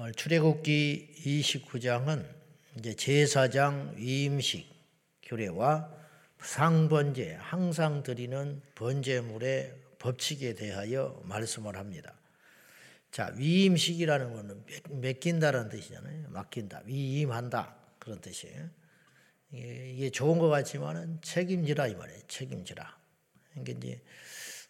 오늘 출애굽기 29장은 이제 제사장 위임식 규례와 상번제 항상 드리는 번제물의 법칙에 대하여 말씀을 합니다. 자, 위임식이라는 것은 맡긴다는 뜻이잖아요. 맡긴다, 위임한다 그런 뜻이에요. 이게 좋은 것 같지만은 책임지라 이 말이에요. 책임지라. 그러니까 이제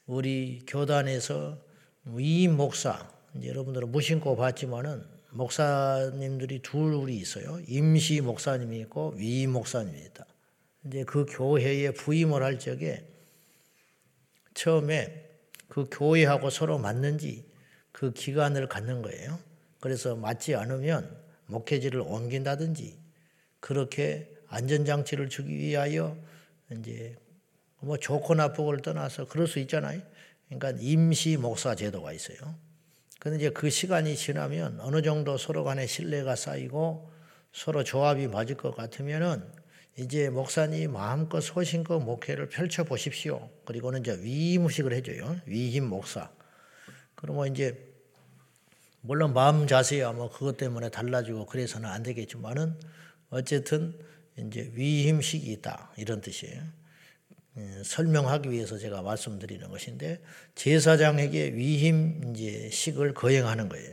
우리 교단에서 위임 목사 여러분들은 무신고 봤지만은 목사님들이 둘이 있어요. 임시 목사님이 있고 위임 목사님이 있다. 이제 그 교회에 부임을 할 적에 처음에 그 교회하고 서로 맞는지 그 기간을 갖는 거예요. 그래서 맞지 않으면 목회지를 옮긴다든지 그렇게 안전장치를 주기 위하여 이제 뭐 좋고 나쁘고를 떠나서 그럴 수 있잖아요. 그러니까 임시 목사 제도가 있어요. 근데 이제 그 시간이 지나면 어느 정도 서로 간에 신뢰가 쌓이고 서로 조합이 맞을 것 같으면은 이제 목사님 마음껏 소신껏 목회를 펼쳐 보십시오. 그리고는 이제 위임식을 해줘요. 위임 목사. 그러면 이제 물론 마음 자세야 뭐 그것 때문에 달라지고 그래서는 안 되겠지만은 어쨌든 이제 위임식이 있다 이런 뜻이에요. 예, 설명하기 위해서 제가 말씀드리는 것인데 제사장에게 위임 이제 식을 거행하는 거예요.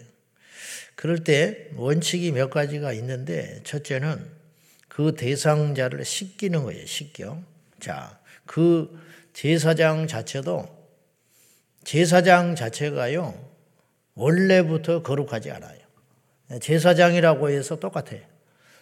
그럴 때 원칙이 몇 가지가 있는데 첫째는 그 대상자를 씻기는 거예요. 씻겨. 자, 그 제사장 자체도 제사장 자체가요 원래부터 거룩하지 않아요. 제사장이라고 해서 똑같아요.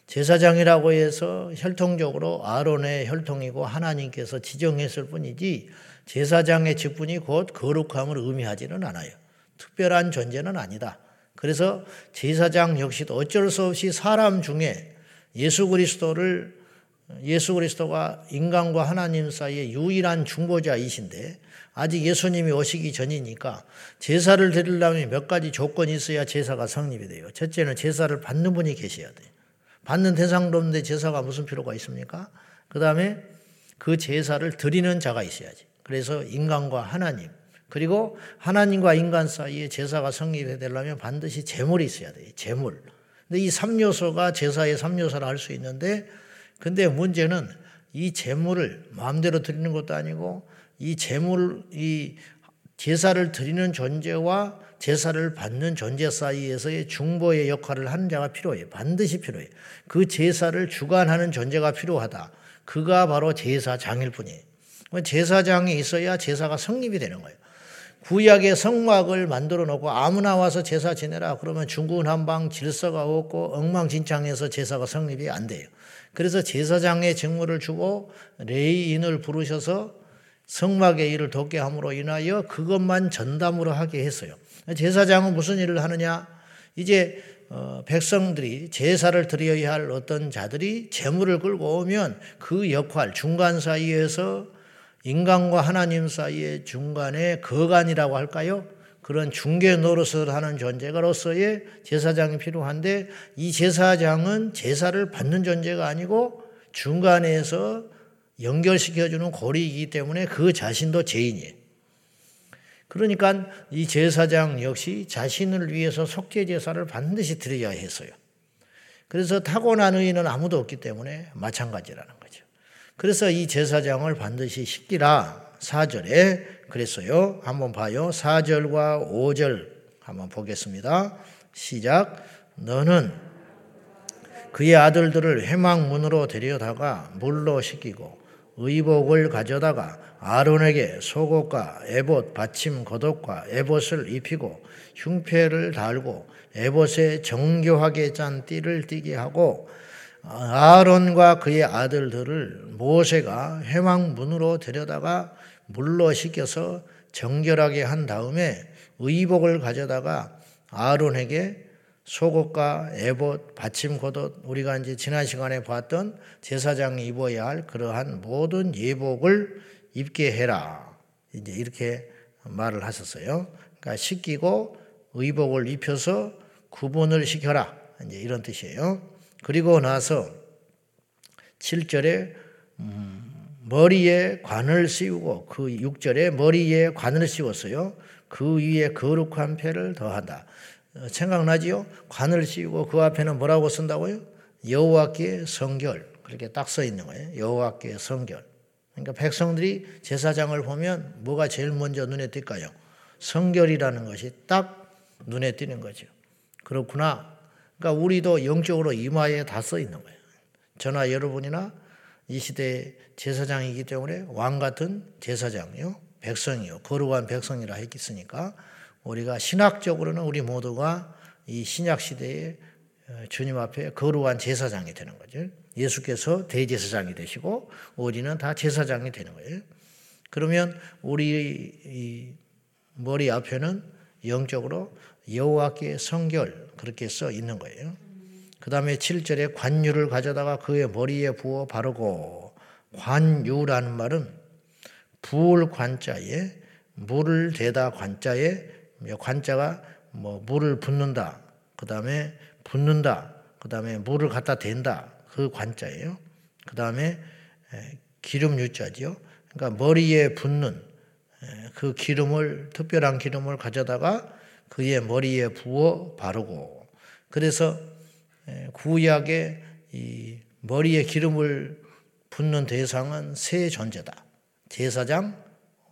제사장이라고 해서 혈통적으로 아론의 혈통이고 하나님께서 지정했을 뿐이지 제사장의 직분이 곧 거룩함을 의미하지는 않아요. 특별한 존재는 아니다. 그래서 제사장 역시도 어쩔 수 없이 사람 중에 예수 그리스도를 예수 그리스도가 인간과 하나님 사이의 유일한 중보자이신데 아직 예수님이 오시기 전이니까 제사를 드리려면 몇 가지 조건이 있어야 제사가 성립이 돼요. 첫째는 제사를 받는 분이 계셔야 돼요. 받는 대상도 없는데 제사가 무슨 필요가 있습니까? 그 다음에 그 제사를 드리는 자가 있어야지. 그래서 인간과 하나님, 그리고 하나님과 인간 사이에 제사가 성립해 되려면 반드시 재물이 있어야 돼요. 재물. 근데 이 3요소가 제사의 3요소를 할 수 있는데, 근데 문제는 이 재물을 마음대로 드리는 것도 아니고, 이 재물, 이 제사를 드리는 존재와 제사를 받는 존재 사이에서의 중보의 역할을 하는 자가 필요해요. 반드시 필요해요. 그 제사를 주관하는 존재가 필요하다. 그가 바로 제사장일 뿐이에요. 제사장이 있어야 제사가 성립이 되는 거예요. 구약의 성막을 만들어 놓고 아무나 와서 제사 지내라 그러면 중구난방 질서가 없고 엉망진창해서 제사가 성립이 안 돼요. 그래서 제사장의 직무를 주고 레이인을 부르셔서 성막의 일을 돕게 함으로 인하여 그것만 전담으로 하게 했어요. 제사장은 무슨 일을 하느냐? 이제 어, 백성들이 제사를 드려야 할 어떤 자들이 재물을 끌고 오면 그 역할 중간 사이에서 인간과 하나님 사이의 중간에 거간이라고 할까요? 그런 중개 노릇을 하는 존재가로서의 제사장이 필요한데 이 제사장은 제사를 받는 존재가 아니고 중간에서 연결시켜주는 고리이기 때문에 그 자신도 죄인이에요. 그러니까 이 제사장 역시 자신을 위해서 속죄 제사를 반드시 드려야 했어요. 그래서 타고난 의인은 아무도 없기 때문에 마찬가지라는 거죠. 그래서 이 제사장을 반드시 시키라 4절에 그랬어요. 한번 봐요. 4절과 5절 한번 보겠습니다. 시작. 너는 그의 아들들을 회망문으로 데려다가 물로 씻기고 의복을 가져다가 아론에게 속옷과 에봇 받침 겉옷과 에봇을 입히고 흉패를 달고 에봇에 정교하게 짠 띠를 띠게 하고 아론과 그의 아들들을 모세가 회망문으로 데려다가 물로 씻겨서 정결하게 한 다음에 의복을 가져다가 아론에게 속옷과 에봇, 받침 겉옷 우리가 이제 지난 시간에 봤던 제사장이 입어야 할 그러한 모든 예복을 입게 해라. 이제 이렇게 말을 하셨어요. 그러니까 씻기고 의복을 입혀서 구분을 시켜라. 이제 이런 뜻이에요. 그리고 나서 7절에 음, 머리에 관을 씌우고 그 6절에 머리에 관을 씌웠어요. 그 위에 거룩한 패를 더한다. 어, 생각나지요? 관을 씌우고 그 앞에는 뭐라고 쓴다고요? 여호와께 성결 그렇게 딱 써 있는 거예요. 여호와께 성결. 그러니까 백성들이 제사장을 보면 뭐가 제일 먼저 눈에 띌까요? 성결이라는 것이 딱 눈에 띄는 거죠. 그렇구나. 그러니까 우리도 영적으로 이마에 다 써 있는 거예요. 저나 여러분이나 이 시대의 제사장이기 때문에 왕 같은 제사장이요. 백성이요. 거룩한 백성이라 했으니까 우리가 신학적으로는 우리 모두가 이 신약 시대에 어, 주님 앞에 거룩한 제사장이 되는 거죠. 예수께서 대제사장이 되시고 우리는 다 제사장이 되는 거예요. 그러면 우리 머리 앞에는 영적으로 여호와께 성결 그렇게 써 있는 거예요. 그 다음에 7절에 관유를 가져다가 그의 머리에 부어 바르고 관유라는 말은 부을 관자에 물을 대다 관자에 관자가 뭐 물을 붓는다. 그 다음에 붓는다. 그 다음에 물을 갖다 댄다. 그 관자예요. 그 다음에 기름 유자지요. 그러니까 머리에 붓는 그 기름을 특별한 기름을 가져다가 그의 머리에 부어 바르고 그래서 구약의 이 머리에 기름을 붓는 대상은 세 존재다. 제사장,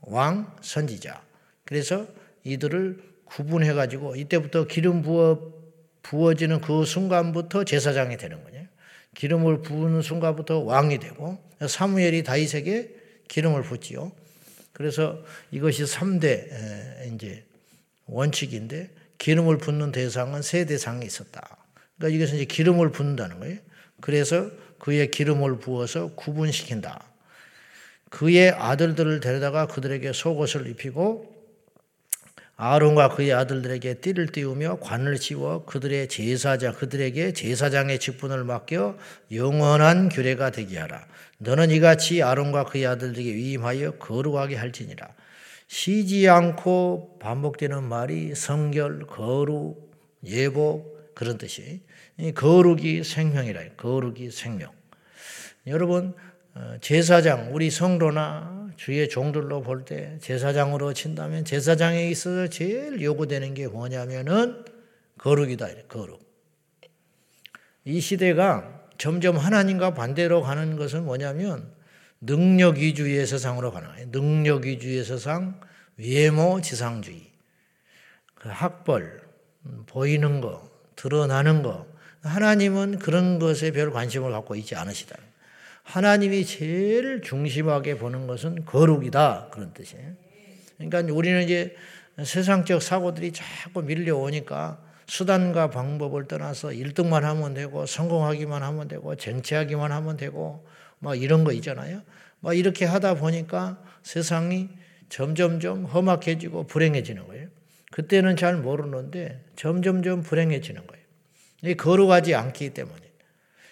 왕, 선지자. 그래서 이들을 구분해 가지고 이때부터 기름 부어 부어지는 그 순간부터 제사장이 되는 거예요. 기름을 부은 순간부터 왕이 되고 사무엘이 다윗에게 기름을 붓지요. 그래서 이것이 3대 이제 원칙인데 기름을 붓는 대상은 세 대상이 있었다. 그러니까 이것은 이제 기름을 붓는다는 거예요. 그래서 그의 기름을 부어서 구분시킨다. 그의 아들들을 데려다가 그들에게 속옷을 입히고 아론과 그의 아들들에게 띠를 띄우며 관을 씌워 그들의 제사장 그들에게 제사장의 직분을 맡겨 영원한 규례가 되게 하라. 너는 이같이 아론과 그의 아들들에게 위임하여 거룩하게 할지니라. 쉬지 않고 반복되는 말이 성결, 거룩, 예복 그런 뜻이 거룩이 생명이라. 거룩이 생명. 여러분 어, 제사장 우리 성도나 주의 종들로 볼 때 제사장으로 친다면 제사장에 있어서 제일 요구되는 게 뭐냐면은 거룩이다. 거룩. 이 시대가 점점 하나님과 반대로 가는 것은 뭐냐면 능력 위주의 세상으로 가는 거예요. 능력 위주의 세상, 외모 지상주의. 그 학벌, 보이는 거, 드러나는 거. 하나님은 그런 것에 별 관심을 갖고 있지 않으시다. 하나님이 제일 중심하게 보는 것은 거룩이다. 그런 뜻이에요. 그러니까 우리는 이제 세상적 사고들이 자꾸 밀려오니까 수단과 방법을 떠나서 1등만 하면 되고 성공하기만 하면 되고 쟁취하기만 하면 되고 막 이런 거 있잖아요. 막 이렇게 하다 보니까 세상이 점점점 험악해지고 불행해지는 거예요. 그때는 잘 모르는데 점점점 불행해지는 거예요. 거룩하지 않기 때문에.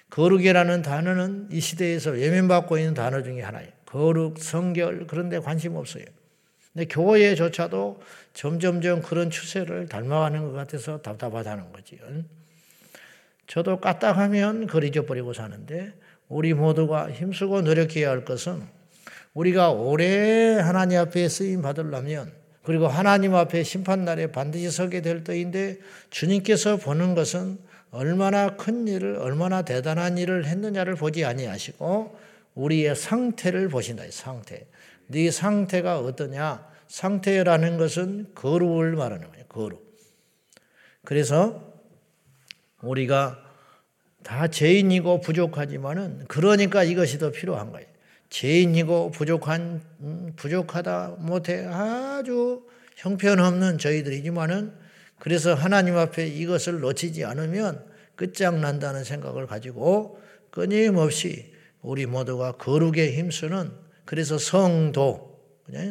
거룩이라는 단어는 이 시대에서 외면받고 있는 단어 중에 하나예요. 거룩, 성결 그런 데 관심 없어요. 근데 교회조차도 점점점 그런 추세를 닮아가는 것 같아서 답답하다는 거지. 저도 까딱하면 그리져 버리고 사는데 우리 모두가 힘쓰고 노력해야 할 것은 우리가 오래 하나님 앞에 쓰임 받으려면 그리고 하나님 앞에 심판날에 반드시 서게 될 때인데 주님께서 보는 것은 얼마나 큰 일을 얼마나 대단한 일을 했느냐를 보지 아니하시고 우리의 상태를 보신다. 상태. 네 상태가 어떠냐? 상태라는 것은 거룩을 말하는 거예요. 거룩. 그래서 우리가 다 죄인이고 부족하지만은 그러니까 이것이 더 필요한 거예요. 죄인이고 부족한 음, 부족하다 못해 아주 형편없는 저희들이지만은 그래서 하나님 앞에 이것을 놓치지 않으면 끝장난다는 생각을 가지고 끊임없이 우리 모두가 거룩에 힘쓰는 그래서 성도,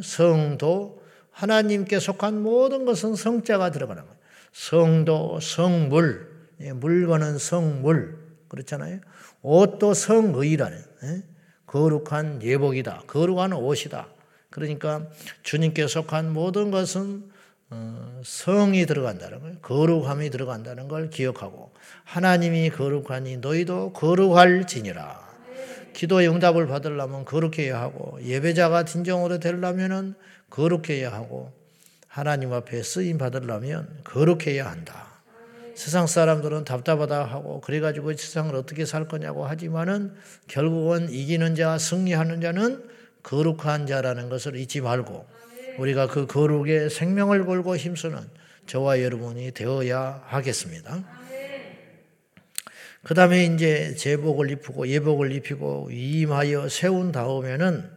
성도, 하나님께 속한 모든 것은 성자가 들어가는 거예요. 성도, 성물, 예, 물건은 성물, 그렇잖아요. 옷도 성의라는, 예? 거룩한 예복이다. 거룩한 옷이다. 그러니까 주님께 속한 모든 것은 어, 성이 들어간다는 걸, 거룩함이 들어간다는 걸 기억하고 하나님이 거룩하니 너희도 거룩할지니라. 기도의 응답을 받으려면 거룩해야 하고 예배자가 진정으로 되려면 거룩해야 하고 하나님 앞에 쓰임 받으려면 거룩해야 한다. 세상 사람들은 답답하다 하고 그래가지고 세상을 어떻게 살 거냐고 하지만은 결국은 이기는 자, 승리하는 자는 거룩한 자라는 것을 잊지 말고 우리가 그 거룩의 생명을 걸고 힘쓰는 저와 여러분이 되어야 하겠습니다. 그 다음에 이제 제복을 입고 예복을 입히고 위임하여 세운 다음에는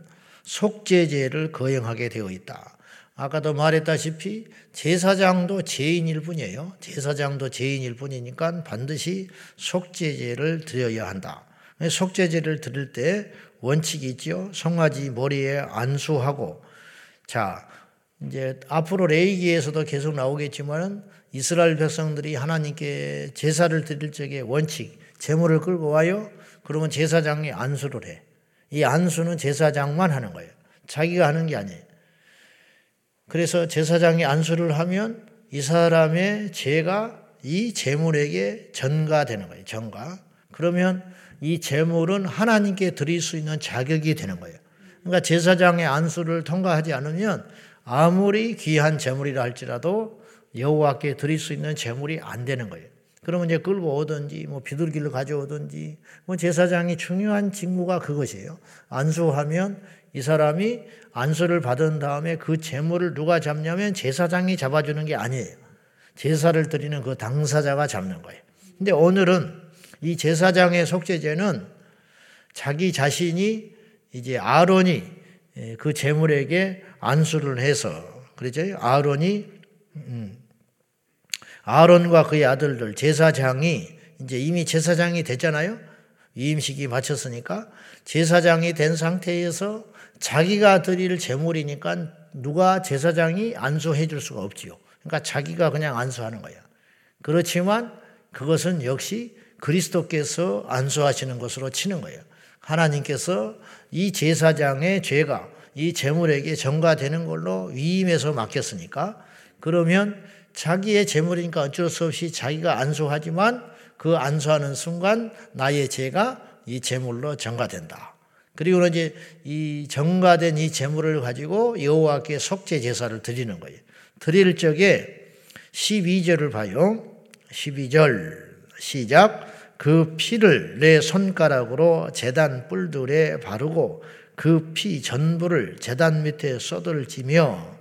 속죄제를 거행하게 되어 있다. 아까도 말했다시피 제사장도 죄인일 뿐이에요. 제사장도 죄인일 뿐이니까 반드시 속죄제를 드려야 한다. 속죄제를 드릴 때 원칙이 있죠. 송아지 머리에 안수하고 자 이제 앞으로 레이기에서도 계속 나오겠지만은 이스라엘 백성들이 하나님께 제사를 드릴 적에 원칙 제물을 끌고 와요. 그러면 제사장이 안수를 해. 이 안수는 제사장만 하는 거예요. 자기가 하는 게 아니에요. 그래서 제사장이 안수를 하면 이 사람의 죄가 이 제물에게 전가되는 거예요. 전가. 그러면 이 제물은 하나님께 드릴 수 있는 자격이 되는 거예요. 그러니까 제사장의 안수를 통과하지 않으면 아무리 귀한 제물이라 할지라도 여호와께 드릴 수 있는 제물이 안 되는 거예요. 그러면 이제 끌고 오든지 뭐 비둘기를 가져오든지 뭐 제사장이 중요한 직무가 그것이에요. 안수하면 이 사람이 안수를 받은 다음에 그 재물을 누가 잡냐면 제사장이 잡아주는 게 아니에요. 제사를 드리는 그 당사자가 잡는 거예요. 근데 오늘은 이 제사장의 속죄제는 자기 자신이 이제 아론이 그 재물에게 안수를 해서 그러죠. 아론이 음, 아론과 그의 아들들 제사장이 이제 이미 제사장이 됐잖아요. 위임식이 마쳤으니까 제사장이 된 상태에서 자기가 드릴 제물이니까 누가 제사장이 안수해 줄 수가 없지요. 그러니까 자기가 그냥 안수하는 거예요. 그렇지만 그것은 역시 그리스도께서 안수하시는 것으로 치는 거예요. 하나님께서 이 제사장의 죄가 이 제물에게 전가되는 걸로 위임해서 맡겼으니까 그러면 자기의 재물이니까 어쩔 수 없이 자기가 안수하지만 그 안수하는 순간 나의 죄가 이 재물로 전가된다. 그리고 이제 이 전가된 이 재물을 가지고 여호와께 속죄 제사를 드리는 거예요. 드릴 적에 12절을 봐요. 12절 시작 그 피를 내 손가락으로 재단 뿔들에 바르고 그 피 전부를 재단 밑에 쏟을지며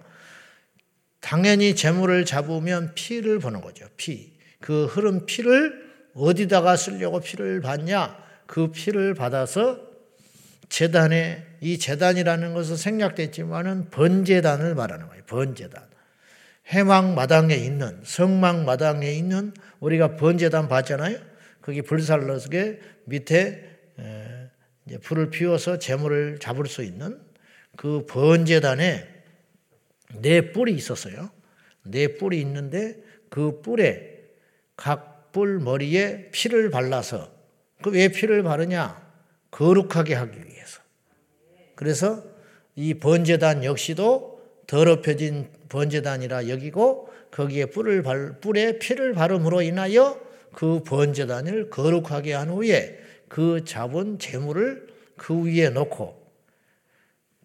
당연히 재물을 잡으면 피를 보는 거죠. 피. 그 흐른 피를 어디다가 쓰려고 피를 받냐? 그 피를 받아서 재단에 이 재단이라는 것은 생략됐지만은 번재단을 말하는 거예요. 번재단. 해망 마당에 있는 성망 마당에 있는 우리가 번재단 봤잖아요. 거기 불살러게 밑에 불을 피워서 재물을 잡을 수 있는 그 번재단에 네 뿔이 있었어요. 네 뿔이 있는데 그 뿔에 각 뿔 머리에 피를 발라서 그 왜 피를 바르냐? 거룩하게 하기 위해서. 그래서 이 번제단 역시도 더럽혀진 번제단이라 여기고 거기에 뿔을 발, 뿔에 피를 바름으로 인하여 그 번제단을 거룩하게 한 후에 그 잡은 재물을 그 위에 놓고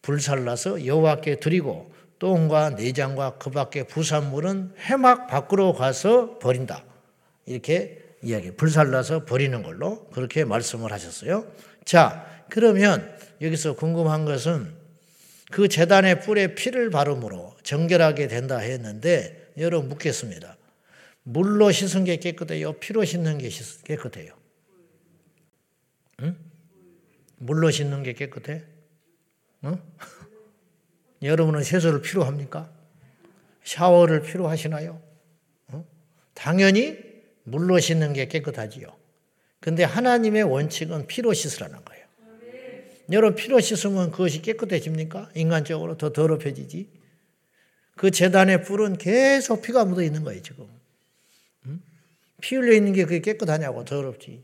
불살라서 여호와께 드리고 똥과 내장과 그 밖의 부산물은 해막 밖으로 가서 버린다. 이렇게 이야기, 불살라서 버리는 걸로 그렇게 말씀을 하셨어요. 자, 그러면 여기서 궁금한 것은 그 재단의 뿔에 피를 바름으로 정결하게 된다 했는데 여러분 묻겠습니다. 물로 씻은 게 깨끗해요? 피로 씻는 게 깨끗해요? 응? 물로 씻는 게 깨끗해? 응? 여러분은 세수를 필요합니까? 샤워를 필요하시나요? 어? 당연히 물로 씻는 게 깨끗하지요. 근데 하나님의 원칙은 피로 씻으라는 거예요. 여러분 피로 씻으면 그것이 깨끗해집니까? 인간적으로 더 더럽혀지지. 그 재단의 불은 계속 피가 묻어 있는 거예요, 지금. 피 흘려 있는 게 그게 깨끗하냐고, 더럽지.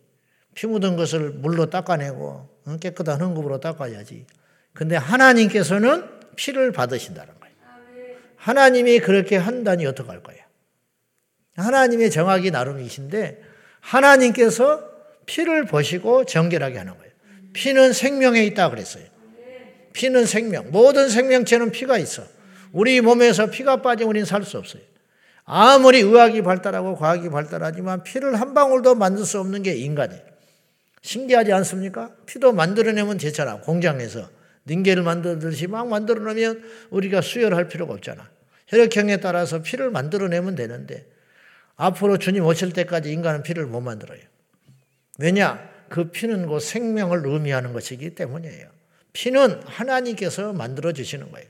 피 묻은 것을 물로 닦아내고, 깨끗한 흥급으로 닦아야지. 근데 하나님께서는 피를 받으신다는 거예요. 하나님이 그렇게 한다니 어떡할 거예요? 하나님의 정확이 나름이신데 하나님께서 피를 보시고 정결하게 하는 거예요. 피는 생명에 있다 그랬어요. 피는 생명. 모든 생명체는 피가 있어. 우리 몸에서 피가 빠지면 우리는 살 수 없어요. 아무리 의학이 발달하고 과학이 발달하지만 피를 한 방울도 만들 수 없는 게 인간이에요. 신기하지 않습니까? 피도 만들어내면 되잖아. 공장에서. 닌게를 만들듯이 막 만들어내면 우리가 수혈할 필요가 없잖아. 혈액형에 따라서 피를 만들어내면 되는데 앞으로 주님 오실 때까지 인간은 피를 못 만들어요. 왜냐? 그 피는 그 생명을 의미하는 것이기 때문이에요. 피는 하나님께서 만들어 주시는 거예요.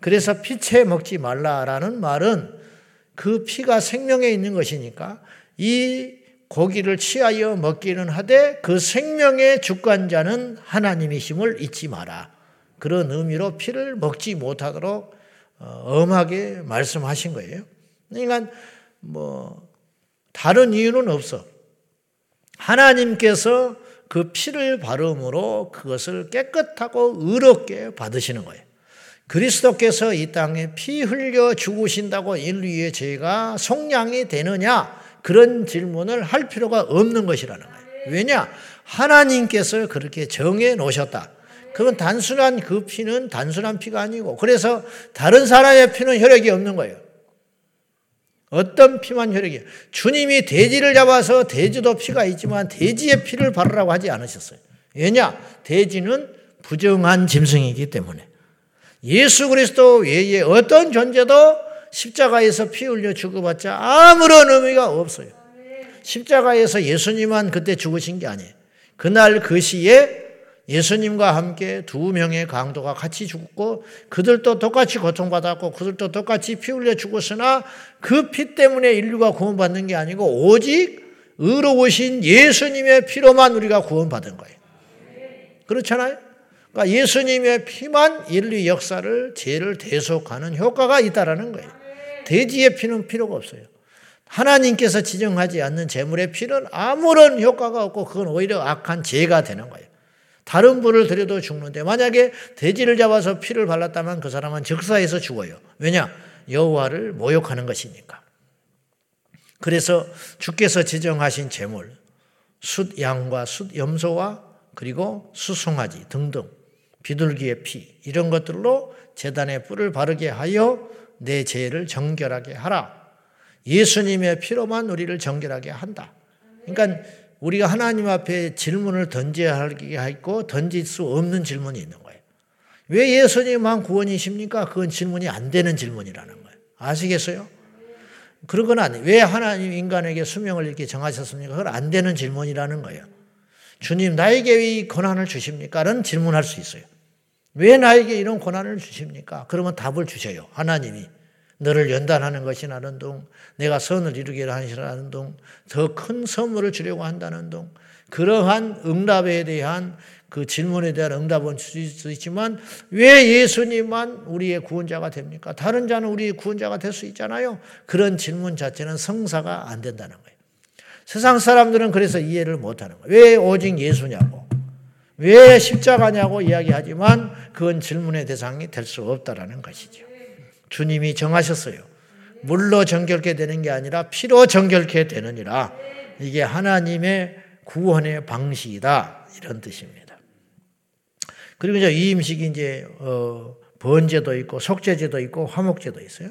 그래서 피채 먹지 말라라는 말은 그 피가 생명에 있는 것이니까 이 고기를 취하여 먹기는 하되 그 생명의 주관자는 하나님이심을 잊지 마라. 그런 의미로 피를 먹지 못하도록 어, 엄하게 말씀하신 거예요. 그러니까 뭐 다른 이유는 없어. 하나님께서 그 피를 바름으로 그것을 깨끗하고 의롭게 받으시는 거예요. 그리스도께서 이 땅에 피 흘려 죽으신다고 인류의 죄가 속량이 되느냐? 그런 질문을 할 필요가 없는 것이라는 거예요. 왜냐? 하나님께서 그렇게 정해 놓으셨다. 그건 단순한 그 피는 단순한 피가 아니고 그래서 다른 사람의 피는 혈액이 없는 거예요. 어떤 피만 혈액이에요. 주님이 돼지를 잡아서 돼지도 피가 있지만 돼지의 피를 바르라고 하지 않으셨어요. 왜냐? 돼지는 부정한 짐승이기 때문에. 예수 그리스도 외에 어떤 존재도 십자가에서 피 흘려 죽어봤자 아무런 의미가 없어요. 십자가에서 예수님만 그때 죽으신 게 아니에요. 그날 그 시에 예수님과 함께 두 명의 강도가 같이 죽고 그들도 똑같이 고통받았고 그들도 똑같이 피 흘려 죽었으나 그 피 때문에 인류가 구원받는 게 아니고 오직 의로우신 예수님의 피로만 우리가 구원받은 거예요. 그렇잖아요? 그러니까 예수님의 피만 인류 역사를 죄를 대속하는 효과가 있다라는 거예요. 돼지의 피는 필요가 없어요. 하나님께서 지정하지 않는 재물의 피는 아무런 효과가 없고 그건 오히려 악한 죄가 되는 거예요. 다른 불을 들여도 죽는데 만약에 돼지를 잡아서 피를 발랐다면 그 사람은 즉사해서 죽어요. 왜냐? 여호와를 모욕하는 것이니까. 그래서 주께서 지정하신 재물, 숫 양과 숫 염소와 그리고 수송아지 등등 비둘기의 피 이런 것들로 재단에 뿔을 바르게 하여 내 죄를 정결하게 하라. 예수님의 피로만 우리를 정결하게 한다. 그러니까 우리가 하나님 앞에 질문을 던져야 하고 던질 수 없는 질문이 있는 거예요. 왜 예수님만 구원이십니까? 그건 질문이 안 되는 질문이라는 거예요. 아시겠어요? 그런 건 아니에요. 왜 하나님 인간에게 수명을 이렇게 정하셨습니까? 그건 안 되는 질문이라는 거예요. 주님, 나에게 왜 권한을 주십니까? 라는 질문할 수 있어요. 왜 나에게 이런 권한을 주십니까? 그러면 답을 주셔요. 하나님이. 너를 연단하는 것이 나는 동, 내가 선을 이루게 하시라는 동, 더 큰 선물을 주려고 한다는 동, 그러한 응답에 대한 그 질문에 대한 응답은 줄 수 있지만 왜 예수님만 우리의 구원자가 됩니까? 다른 자는 우리의 구원자가 될 수 있잖아요. 그런 질문 자체는 성사가 안 된다는 거예요. 세상 사람들은 그래서 이해를 못 하는 거예요. 왜 오직 예수냐고. 왜 십자가냐고 이야기하지만 그건 질문의 대상이 될 수 없다라는 것이죠. 주님이 정하셨어요. 물로 정결케 되는 게 아니라 피로 정결케 되느니라. 이게 하나님의 구원의 방식이다. 이런 뜻입니다. 그리고 이제 이 음식이 이제 어 번제도 있고 속죄제도 있고 화목제도 있어요.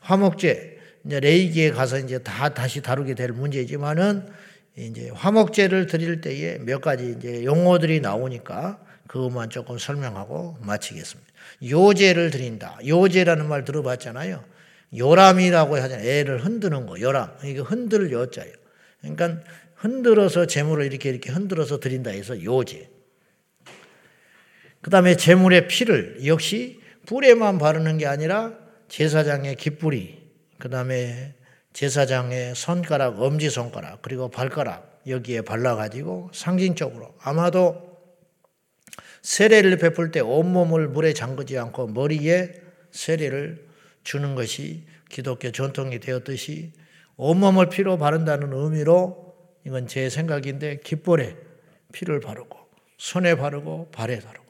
화목제 이제 레이기에 가서 이제 다 다시 다루게 될 문제지만은 이제 화목제를 드릴 때에 몇 가지 이제 용어들이 나오니까 그것만 조금 설명하고 마치겠습니다. 요제를 드린다. 요제라는 말 들어봤잖아요. 요람이라고 하잖아요. 애를 흔드는 거, 요람. 이게 흔들 요자예요. 그러니까 흔들어서 재물을 이렇게 이렇게 흔들어서 드린다 해서 요제. 그 다음에 재물의 피를 역시 불에만 바르는 게 아니라 제사장의 깃뿌리, 그 다음에 제사장의 손가락, 엄지손가락, 그리고 발가락 여기에 발라가지고 상징적으로 아마도 세례를 베풀 때 온몸을 물에 잠그지 않고 머리에 세례를 주는 것이 기독교 전통이 되었듯이 온몸을 피로 바른다는 의미로 이건 제 생각인데 깃볼에 피를 바르고 손에 바르고 발에 바르고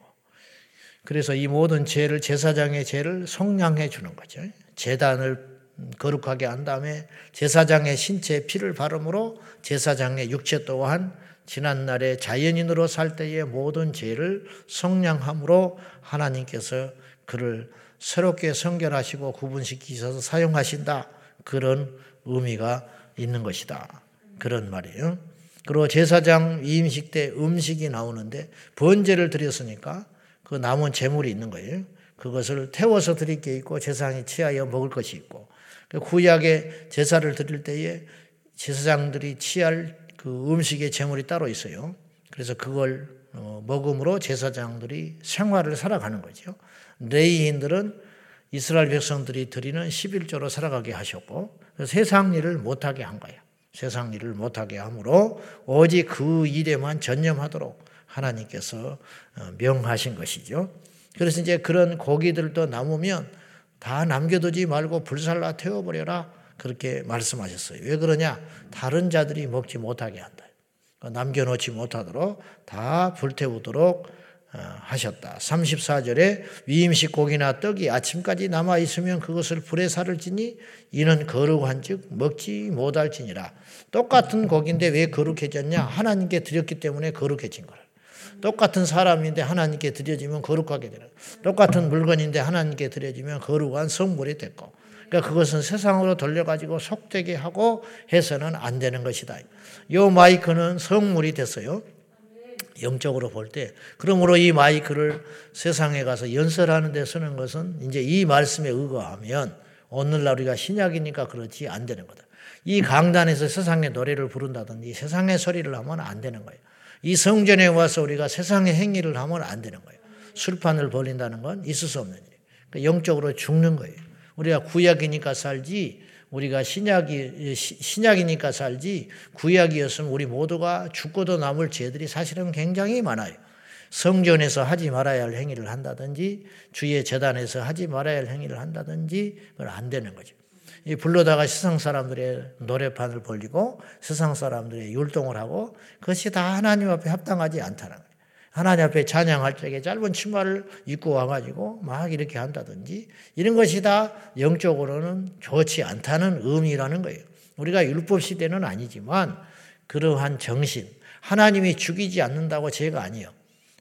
그래서 이 모든 죄를 제사장의 죄를 속량해 주는 거죠. 재단을 거룩하게 한 다음에 제사장의 신체에 피를 바름으로 제사장의 육체 또한 지난날에 자연인으로 살 때의 모든 죄를 성량함으로 하나님께서 그를 새롭게 성결하시고 구분시키셔서 사용하신다. 그런 의미가 있는 것이다. 그런 말이에요. 그리고 제사장 위임식 때 음식이 나오는데 번제를 드렸으니까 그 남은 재물이 있는 거예요. 그것을 태워서 드릴 게 있고 제사장이 취하여 먹을 것이 있고 그 구약의 제사를 드릴 때에 제사장들이 취할 그 음식의 재물이 따로 있어요. 그래서 그걸 어, 먹음으로 제사장들이 생활을 살아가는 거죠. 레이인들은 이스라엘 백성들이 드리는 11조로 살아가게 하셨고 세상 일을 못하게 한 거예요. 세상 일을 못하게 하므로 오직 그 일에만 전념하도록 하나님께서 어, 명하신 것이죠. 그래서 이제 그런 고기들도 남으면 다 남겨두지 말고 불살라 태워버려라. 그렇게 말씀하셨어요. 왜 그러냐? 다른 자들이 먹지 못하게 한다. 남겨놓지 못하도록 다 불태우도록 어, 하셨다. 34절에 위임식 고기나 떡이 아침까지 남아 있으면 그것을 불에 살을 지니 이는 거룩한즉 먹지 못할지니라. 똑같은 고기인데 왜 거룩해졌냐? 하나님께 드렸기 때문에 거룩해진 거라. 똑같은 사람인데 하나님께 드려지면 거룩하게 되는. 똑같은 물건인데 하나님께 드려지면 거룩한 성물이 됐고. 그러니까 그것은 세상으로 돌려가지고 속되게 하고 해서는 안 되는 것이다. 요 마이크는 성물이 됐어요. 영적으로 볼 때. 그러므로 이 마이크를 세상에 가서 연설하는 데 쓰는 것은 이제 이 말씀에 의거하면 오늘날 우리가 신약이니까 그렇지 안 되는 거다. 이 강단에서 세상의 노래를 부른다든지 세상의 소리를 하면 안 되는 거예요. 이 성전에 와서 우리가 세상의 행위를 하면 안 되는 거예요. 술판을 벌린다는 건 있을 수 없는 일이에요. 그러니까 영적으로 죽는 거예요. 우리가 구약이니까 살지 우리가 신약이 신약이니까 살지 구약이었으면 우리 모두가 죽고도 남을 죄들이 사실은 굉장히 많아요. 성전에서 하지 말아야 할 행위를 한다든지 주의 재단에서 하지 말아야 할 행위를 한다든지 그건 안 되는 거죠. 이 불러다가 세상 사람들의 노래판을 벌리고 세상 사람들의 율동을 하고 그것이 다 하나님 앞에 합당하지 않다는 거예요. 하나님 앞에 찬양할 적에 짧은 치마를 입고 와가지고 막 이렇게 한다든지 이런 것이 다 영적으로는 좋지 않다는 의미라는 거예요. 우리가 율법 시대는 아니지만 그러한 정신, 하나님이 죽이지 않는다고 죄가 아니에요.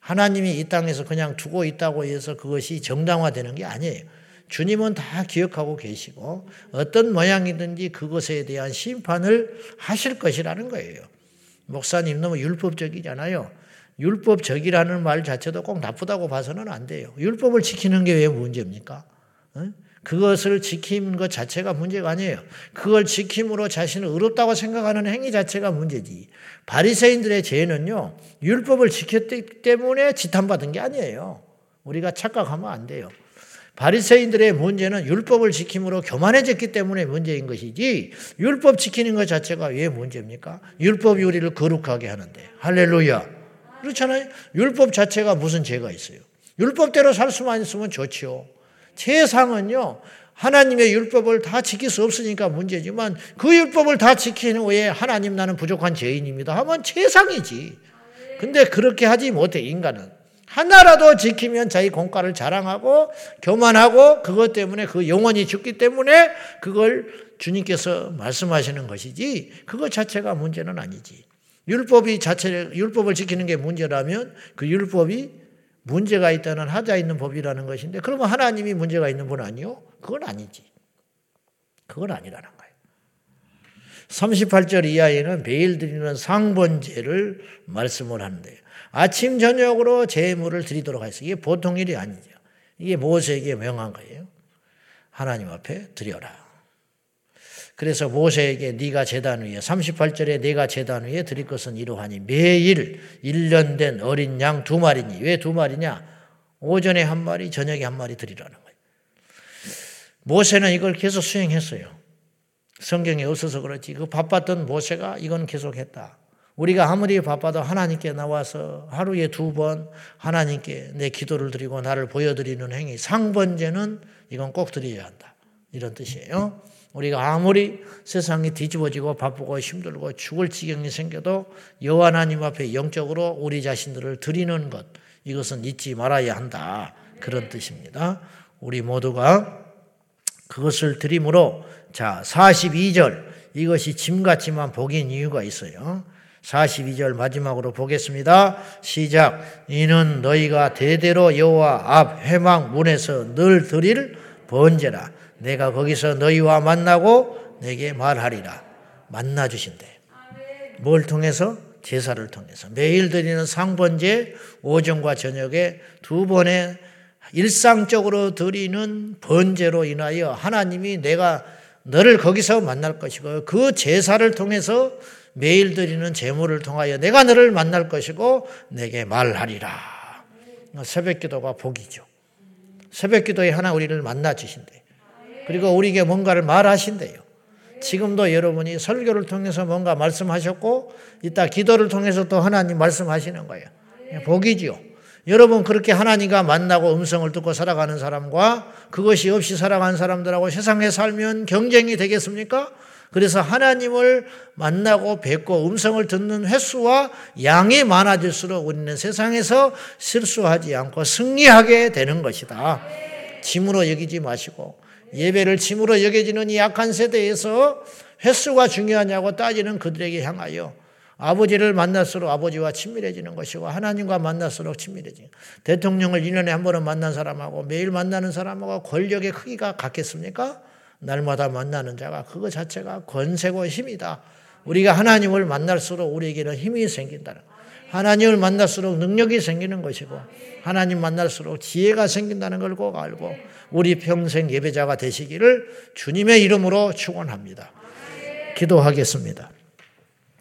하나님이 이 땅에서 그냥 두고 있다고 해서 그것이 정당화되는 게 아니에요. 주님은 다 기억하고 계시고 어떤 모양이든지 그것에 대한 심판을 하실 것이라는 거예요. 목사님 너무 율법적이잖아요. 율법적이라는 말 자체도 꼭 나쁘다고 봐서는 안 돼요. 율법을 지키는 게 왜 문제입니까? 그것을 지키는 것 자체가 문제가 아니에요. 그걸 지킴으로 자신을 의롭다고 생각하는 행위 자체가 문제지. 바리새인들의 죄는요. 율법을 지켰기 때문에 지탄받은 게 아니에요. 우리가 착각하면 안 돼요. 바리새인들의 문제는 율법을 지킴으로 교만해졌기 때문에 문제인 것이지 율법 지키는 것 자체가 왜 문제입니까? 율법이 우리를 거룩하게 하는데 할렐루야. 그렇잖아요. 율법 자체가 무슨 죄가 있어요. 율법대로 살 수만 있으면 좋지요. 세상은요. 하나님의 율법을 다 지킬 수 없으니까 문제지만 그 율법을 다 지키는 후에 하나님 나는 부족한 죄인입니다 하면 세상이지. 근데 그렇게 하지 못해 인간은. 하나라도 지키면 자기 공과를 자랑하고 교만하고 그것 때문에 그 영혼이 죽기 때문에 그걸 주님께서 말씀하시는 것이지 그것 자체가 문제는 아니지. 율법이 자체 율법을 지키는 게 문제라면 그 율법이 문제가 있다는 하자 있는 법이라는 것인데 그러면 하나님이 문제가 있는 분 아니요? 그건 아니지. 그건 아니라는 거예요. 38절 이하에는 매일 드리는 상번제를 말씀을 하는데요. 아침 저녁으로 제물을 드리도록 하였어요. 이게 보통 일이 아니죠. 이게 모세에게 명한 거예요. 하나님 앞에 드려라. 그래서 모세에게 네가 제단 위에 38절에 네가 제단 위에 드릴 것은 이러하니 매일 1년 된 어린 양 두 마리니 왜 두 마리냐? 오전에 한 마리, 저녁에 한 마리 드리라는 거예요. 모세는 이걸 계속 수행했어요. 성경에 없어서 그렇지. 그 바빴던 모세가 이건 계속했다. 우리가 아무리 바빠도 하나님께 나와서 하루에 두 번 하나님께 내 기도를 드리고 나를 보여드리는 행위, 상번제는 이건 꼭 드려야 한다. 이런 뜻이에요. 우리가 아무리 세상이 뒤집어지고 바쁘고 힘들고 죽을 지경이 생겨도 여호와 하나님 앞에 영적으로 우리 자신들을 드리는 것 이것은 잊지 말아야 한다. 그런 뜻입니다. 우리 모두가 그것을 드림으로 자 42절 이것이 짐같지만 복인 이유가 있어요. 42절 마지막으로 보겠습니다. 시작. 이는 너희가 대대로 여호와 앞 회막 문에서 늘 드릴 번제라. 내가 거기서 너희와 만나고 내게 말하리라. 만나 주신대. 뭘 통해서? 제사를 통해서. 매일 드리는 상번제 오전과 저녁에 두 번의 일상적으로 드리는 번제로 인하여 하나님이 내가 너를 거기서 만날 것이고 그 제사를 통해서 매일 드리는 제물을 통하여 내가 너를 만날 것이고 내게 말하리라. 새벽 기도가 복이죠. 새벽 기도에 하나 우리를 만나 주신대. 그리고 우리에게 뭔가를 말하신대요. 지금도 여러분이 설교를 통해서 뭔가 말씀하셨고 이따 기도를 통해서 또 하나님 말씀하시는 거예요. 복이지요. 여러분 그렇게 하나님과 만나고 음성을 듣고 살아가는 사람과 그것이 없이 살아가는 사람들하고 세상에 살면 경쟁이 되겠습니까? 그래서 하나님을 만나고 뵙고 음성을 듣는 횟수와 양이 많아질수록 우리는 세상에서 실수하지 않고 승리하게 되는 것이다. 짐으로 여기지 마시고 예배를 짐으로 여겨지는 이 약한 세대에서 횟수가 중요하냐고 따지는 그들에게 향하여 아버지를 만날수록 아버지와 친밀해지는 것이고 하나님과 만날수록 친밀해지는 대통령을 1년에 한 번은 만난 사람하고 매일 만나는 사람하고 권력의 크기가 같겠습니까? 날마다 만나는 자가 그거 자체가 권세고 힘이다. 우리가 하나님을 만날수록 우리에게는 힘이 생긴다는 하나님을 만날수록 능력이 생기는 것이고 하나님 만날수록 지혜가 생긴다는 걸 꼭 알고 우리 평생 예배자가 되시기를 주님의 이름으로 축원합니다. 기도하겠습니다.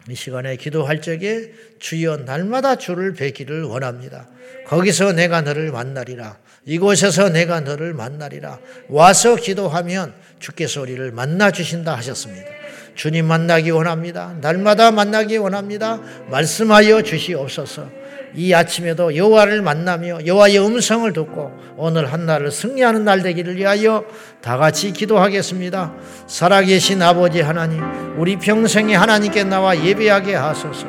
이 시간에 기도할 적에 주여 날마다 주를 뵙기를 원합니다. 거기서 내가 너를 만나리라. 이곳에서 내가 너를 만나리라. 와서 기도하면 주께서 우리를 만나 주신다 하셨습니다. 주님 만나기 원합니다. 날마다 만나기 원합니다. 말씀하여 주시옵소서. 이 아침에도 여호와를 만나며 여호와의 음성을 듣고 오늘 한날을 승리하는 날 되기를 위하여 다 같이 기도하겠습니다. 살아계신 아버지 하나님, 우리 평생에 하나님께 나와 예배하게 하소서.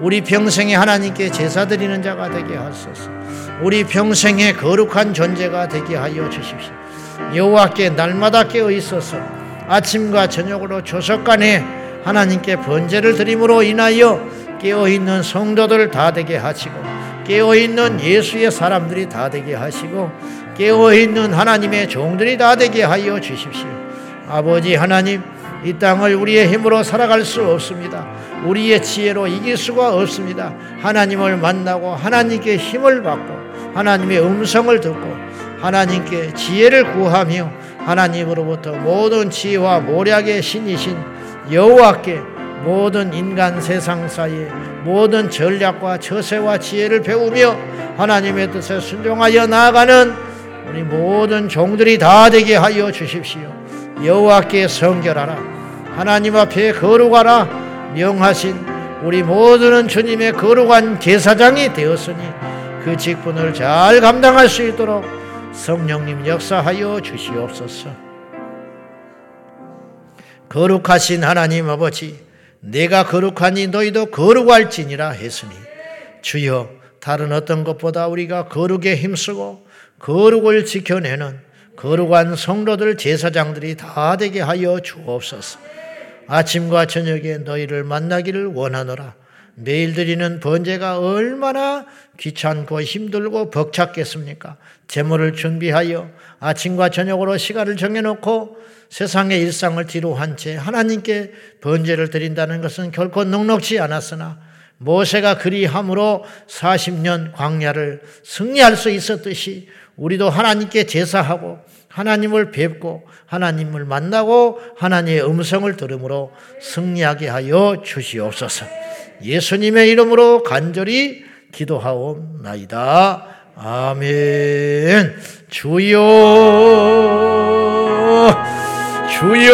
우리 평생에 하나님께 제사 드리는 자가 되게 하소서. 우리 평생에 거룩한 존재가 되게 하여 주십시오. 여호와께 날마다 깨어 있어서 아침과 저녁으로 조석 간에 하나님께 번제를 드림으로 인하여 깨어있는 성도들 다 되게 하시고 깨어있는 예수의 사람들이 다 되게 하시고 깨어있는 하나님의 종들이 다 되게 하여 주십시오. 아버지 하나님 이 땅을 우리의 힘으로 살아갈 수 없습니다. 우리의 지혜로 이길 수가 없습니다. 하나님을 만나고 하나님께 힘을 받고 하나님의 음성을 듣고 하나님께 지혜를 구하며 하나님으로부터 모든 지혜와 모략의 신이신 여호와께 모든 인간 세상 사이에 모든 전략과 처세와 지혜를 배우며 하나님의 뜻에 순종하여 나아가는 우리 모든 종들이 다 되게 하여 주십시오. 여호와께 성결하라. 하나님 앞에 거룩하라. 명하신 우리 모두는 주님의 거룩한 제사장이 되었으니 그 직분을 잘 감당할 수 있도록 성령님 역사하여 주시옵소서. 거룩하신 하나님 아버지 내가 거룩하니 너희도 거룩할지니라 했으니 주여 다른 어떤 것보다 우리가 거룩에 힘쓰고 거룩을 지켜내는 거룩한 성도들 제사장들이 다 되게 하여 주옵소서. 아침과 저녁에 너희를 만나기를 원하노라. 매일 드리는 번제가 얼마나 귀찮고 힘들고 벅찼겠습니까? 제물을 준비하여 아침과 저녁으로 시간을 정해놓고 세상의 일상을 뒤로 한 채 하나님께 번제를 드린다는 것은 결코 넉넉지 않았으나 모세가 그리함으로 40년 광야를 승리할 수 있었듯이 우리도 하나님께 제사하고 하나님을 뵙고 하나님을 만나고 하나님의 음성을 들음으로 승리하게 하여 주시옵소서. 예수님의 이름으로 간절히 기도하옵나이다. 아멘. 주여, 주여,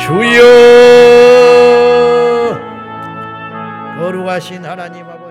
주여. 거룩하신 하나님 아버지.